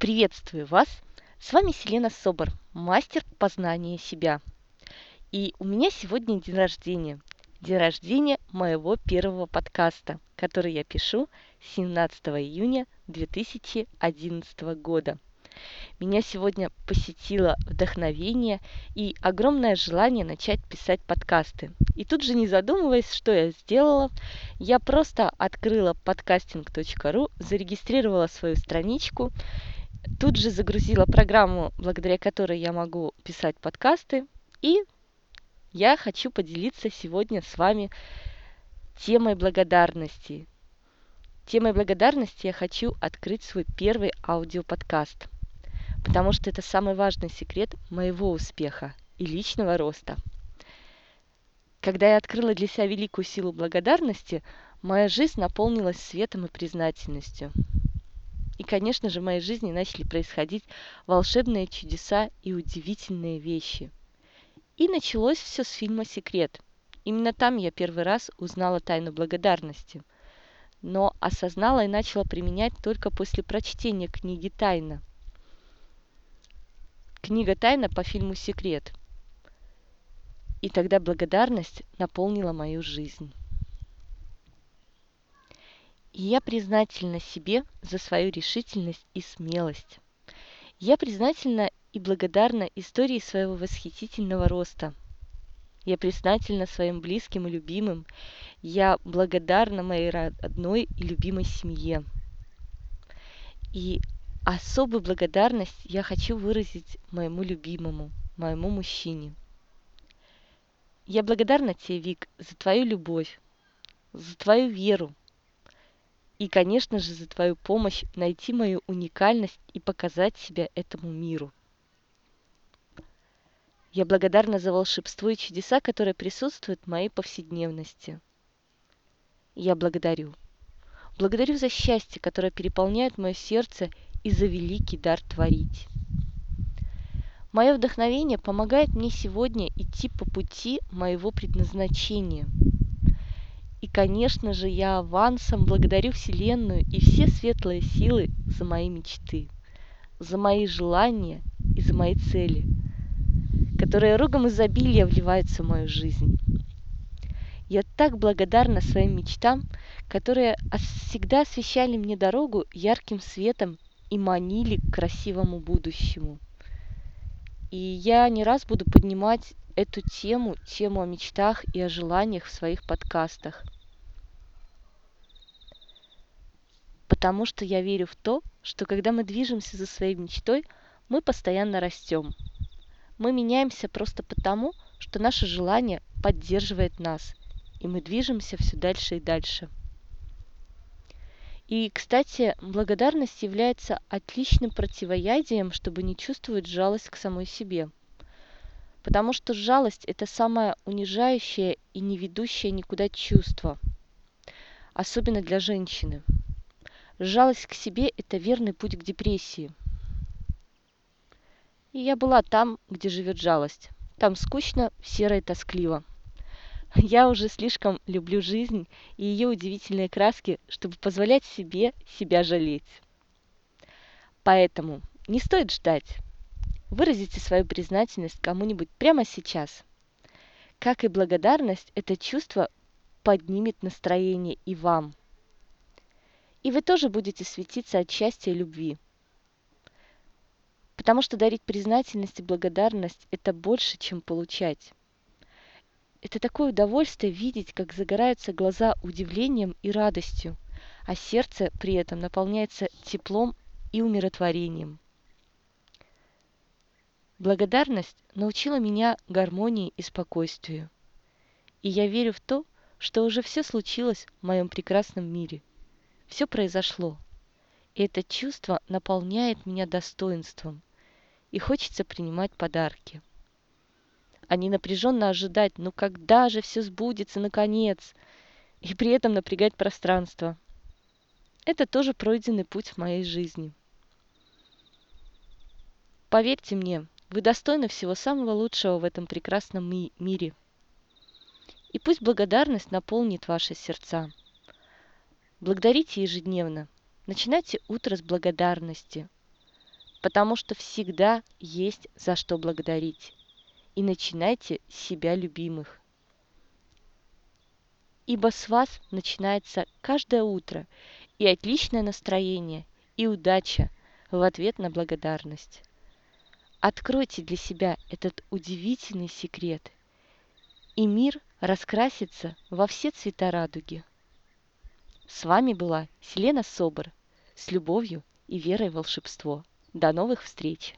Приветствую вас! С вами Селена Собор, мастер познания себя. И у меня сегодня день рождения. День рождения моего первого подкаста, который я пишу 17 июня 2011 года. Меня сегодня посетило вдохновение и огромное желание начать писать подкасты. И тут же, не задумываясь, что я сделала, я просто открыла podcasting.ru, зарегистрировала свою страничку, тут же загрузила программу, благодаря которой я могу писать подкасты, и я хочу поделиться сегодня с вами темой благодарности. Темой благодарности я хочу открыть свой первый аудиоподкаст – потому что это самый важный секрет моего успеха и личного роста. Когда я открыла для себя великую силу благодарности, моя жизнь наполнилась светом и признательностью. И, конечно же, в моей жизни начали происходить волшебные чудеса и удивительные вещи. И началось все с фильма «Секрет». Именно там я первый раз узнала тайну благодарности. Но осознала и начала применять только после прочтения книги «Тайна», Книга «Тайна» по фильму «Секрет». И тогда благодарность наполнила мою жизнь. И я признательна себе за свою решительность и смелость. Я признательна и благодарна истории своего восхитительного роста. Я признательна своим близким и любимым. Я благодарна моей родной и любимой семье. И Особую благодарность я хочу выразить моему любимому, моему мужчине. Я благодарна тебе, Вик, за твою любовь, за твою веру и, конечно же, за твою помощь найти мою уникальность и показать себя этому миру. Я благодарна за волшебство и чудеса, которые присутствуют в моей повседневности. Я благодарю. Благодарю за счастье, которое переполняет мое сердце и за великий дар творить. Мое вдохновение помогает мне сегодня идти по пути моего предназначения. И, конечно же, я авансом благодарю Вселенную и все светлые силы за мои мечты, за мои желания и за мои цели, которые рогом изобилия вливаются в мою жизнь. Я так благодарна своим мечтам, которые всегда освещали мне дорогу ярким светом и манили к красивому будущему. И я не раз буду поднимать эту тему, тему о мечтах и о желаниях в своих подкастах. Потому что я верю в то, что когда мы движемся за своей мечтой, мы постоянно растем. Мы меняемся просто потому, что наше желание поддерживает нас, и мы движемся все дальше и дальше. И, кстати, благодарность является отличным противоядием, чтобы не чувствовать жалость к самой себе. Потому что жалость – это самое унижающее и не ведущее никуда чувство. Особенно для женщины. Жалость к себе – это верный путь к депрессии. И я была там, где живет жалость. Там скучно, серо и тоскливо. Я уже слишком люблю жизнь и ее удивительные краски, чтобы позволять себе себя жалеть. Поэтому не стоит ждать. Выразите свою признательность кому-нибудь прямо сейчас. Как и благодарность, это чувство поднимет настроение и вам. И вы тоже будете светиться от счастья и любви. Потому что дарить признательность и благодарность – это больше, чем получать. Это такое удовольствие видеть, как загораются глаза удивлением и радостью, а сердце при этом наполняется теплом и умиротворением. Благодарность научила меня гармонии и спокойствию. И я верю в то, что уже все случилось в моем прекрасном мире. Все произошло. И это чувство наполняет меня достоинством. И хочется принимать подарки а не напряженно ожидать, ну когда же все сбудется наконец, и при этом напрягать пространство. Это тоже пройденный путь в моей жизни. Поверьте мне, вы достойны всего самого лучшего в этом прекрасном ми- мире. И пусть благодарность наполнит ваши сердца. Благодарите ежедневно. Начинайте утро с благодарности. потому что всегда есть за что благодарить. И начинайте с себя любимых. Ибо с вас начинается каждое утро и отличное настроение, и удача в ответ на благодарность. Откройте для себя этот удивительный секрет, и мир раскрасится во все цвета радуги. С вами была Селена Собор с любовью и верой в волшебство. До новых встреч!